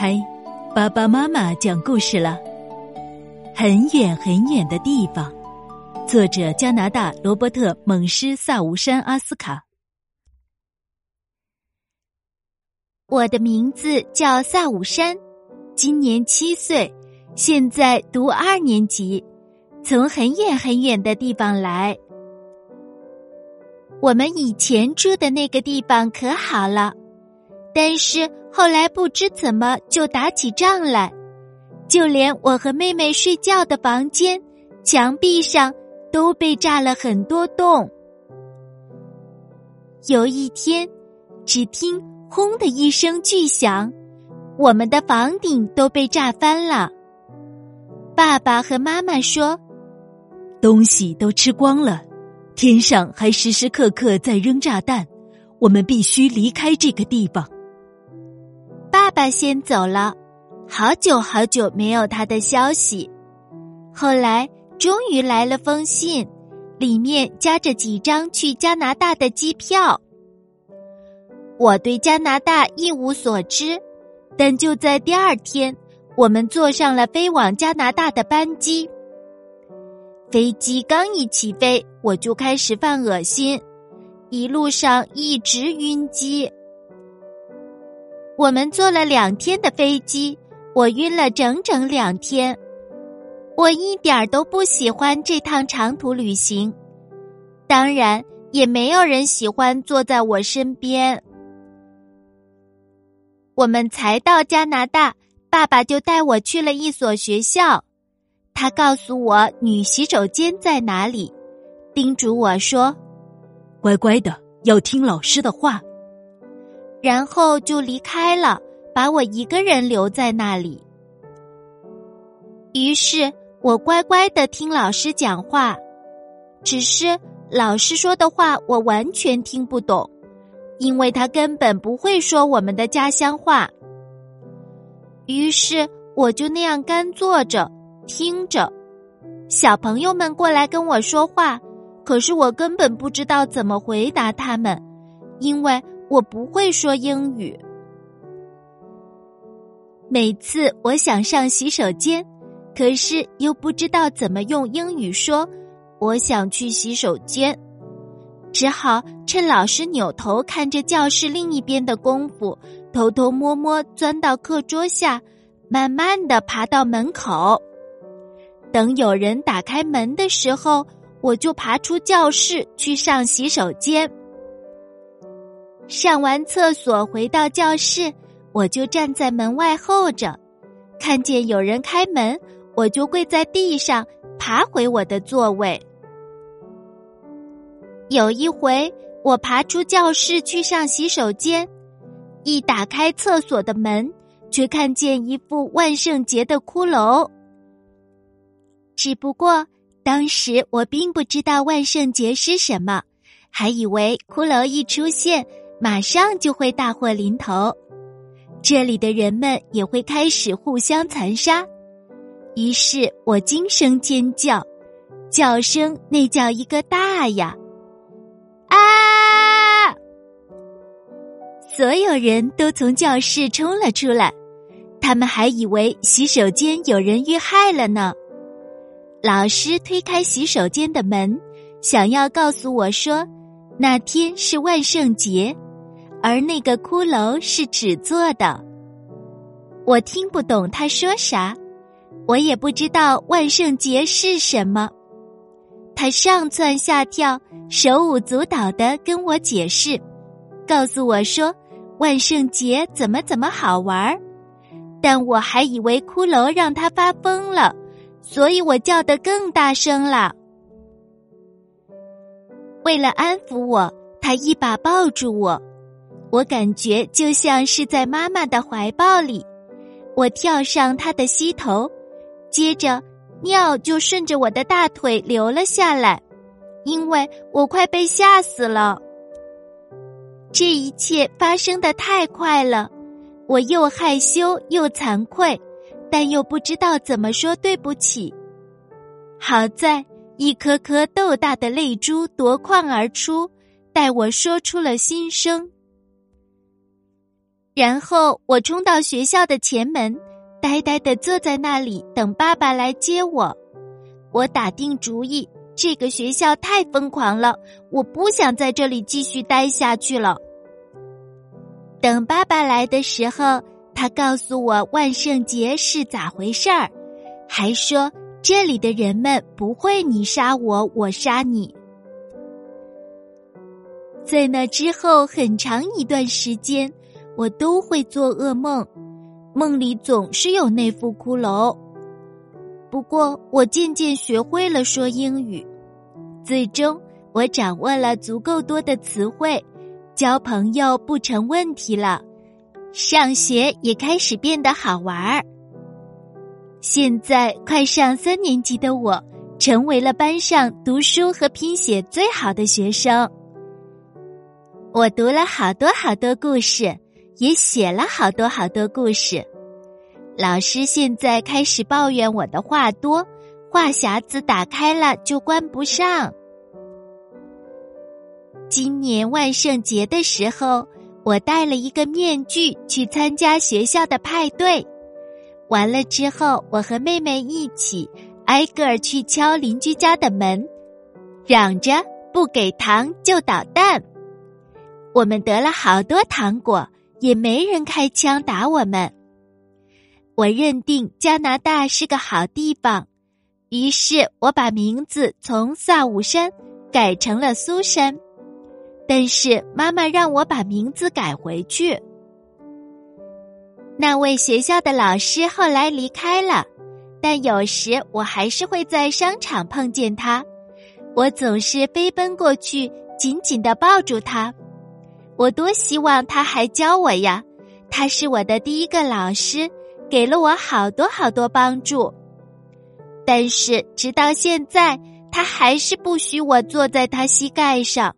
嗨，爸爸妈妈讲故事了。很远很远的地方，作者加拿大罗伯特·蒙施萨吴山阿斯卡。我的名字叫萨武山，今年七岁，现在读二年级，从很远很远的地方来。我们以前住的那个地方可好了，但是。后来不知怎么就打起仗来，就连我和妹妹睡觉的房间墙壁上都被炸了很多洞。有一天，只听“轰”的一声巨响，我们的房顶都被炸翻了。爸爸和妈妈说：“东西都吃光了，天上还时时刻刻在扔炸弹，我们必须离开这个地方。”爸爸先走了，好久好久没有他的消息。后来终于来了封信，里面夹着几张去加拿大的机票。我对加拿大一无所知，但就在第二天，我们坐上了飞往加拿大的班机。飞机刚一起飞，我就开始犯恶心，一路上一直晕机。我们坐了两天的飞机，我晕了整整两天。我一点都不喜欢这趟长途旅行，当然也没有人喜欢坐在我身边。我们才到加拿大，爸爸就带我去了一所学校，他告诉我女洗手间在哪里，叮嘱我说：“乖乖的，要听老师的话。”然后就离开了，把我一个人留在那里。于是我乖乖的听老师讲话，只是老师说的话我完全听不懂，因为他根本不会说我们的家乡话。于是我就那样干坐着听着，小朋友们过来跟我说话，可是我根本不知道怎么回答他们，因为。我不会说英语。每次我想上洗手间，可是又不知道怎么用英语说“我想去洗手间”，只好趁老师扭头看着教室另一边的功夫，偷偷摸摸钻到课桌下，慢慢的爬到门口。等有人打开门的时候，我就爬出教室去上洗手间。上完厕所回到教室，我就站在门外候着，看见有人开门，我就跪在地上爬回我的座位。有一回，我爬出教室去上洗手间，一打开厕所的门，却看见一副万圣节的骷髅。只不过当时我并不知道万圣节是什么，还以为骷髅一出现。马上就会大祸临头，这里的人们也会开始互相残杀。于是我惊声尖叫，叫声那叫一个大呀！啊！所有人都从教室冲了出来，他们还以为洗手间有人遇害了呢。老师推开洗手间的门，想要告诉我说，那天是万圣节。而那个骷髅是纸做的，我听不懂他说啥，我也不知道万圣节是什么。他上蹿下跳，手舞足蹈的跟我解释，告诉我说万圣节怎么怎么好玩儿。但我还以为骷髅让他发疯了，所以我叫得更大声了。为了安抚我，他一把抱住我。我感觉就像是在妈妈的怀抱里，我跳上她的膝头，接着尿就顺着我的大腿流了下来，因为我快被吓死了。这一切发生的太快了，我又害羞又惭愧，但又不知道怎么说对不起。好在一颗颗豆大的泪珠夺眶而出，带我说出了心声。然后我冲到学校的前门，呆呆的坐在那里等爸爸来接我。我打定主意，这个学校太疯狂了，我不想在这里继续待下去了。等爸爸来的时候，他告诉我万圣节是咋回事儿，还说这里的人们不会你杀我，我杀你。在那之后很长一段时间，我都会做噩梦，梦里总是有那副骷髅。不过，我渐渐学会了说英语，最终我掌握了足够多的词汇，交朋友不成问题了，上学也开始变得好玩儿。现在快上三年级的我，成为了班上读书和拼写最好的学生。我读了好多好多故事，也写了好多好多故事。老师现在开始抱怨我的话多，话匣子打开了就关不上。今年万圣节的时候，我戴了一个面具去参加学校的派对。完了之后，我和妹妹一起挨个儿去敲邻居家的门，嚷着不给糖就捣蛋。我们得了好多糖果，也没人开枪打我们。我认定加拿大是个好地方，于是我把名字从萨武山改成了苏珊。但是妈妈让我把名字改回去。那位学校的老师后来离开了，但有时我还是会在商场碰见他，我总是飞奔过去，紧紧的抱住他。我多希望他还教我呀！他是我的第一个老师，给了我好多好多帮助。但是直到现在，他还是不许我坐在他膝盖上。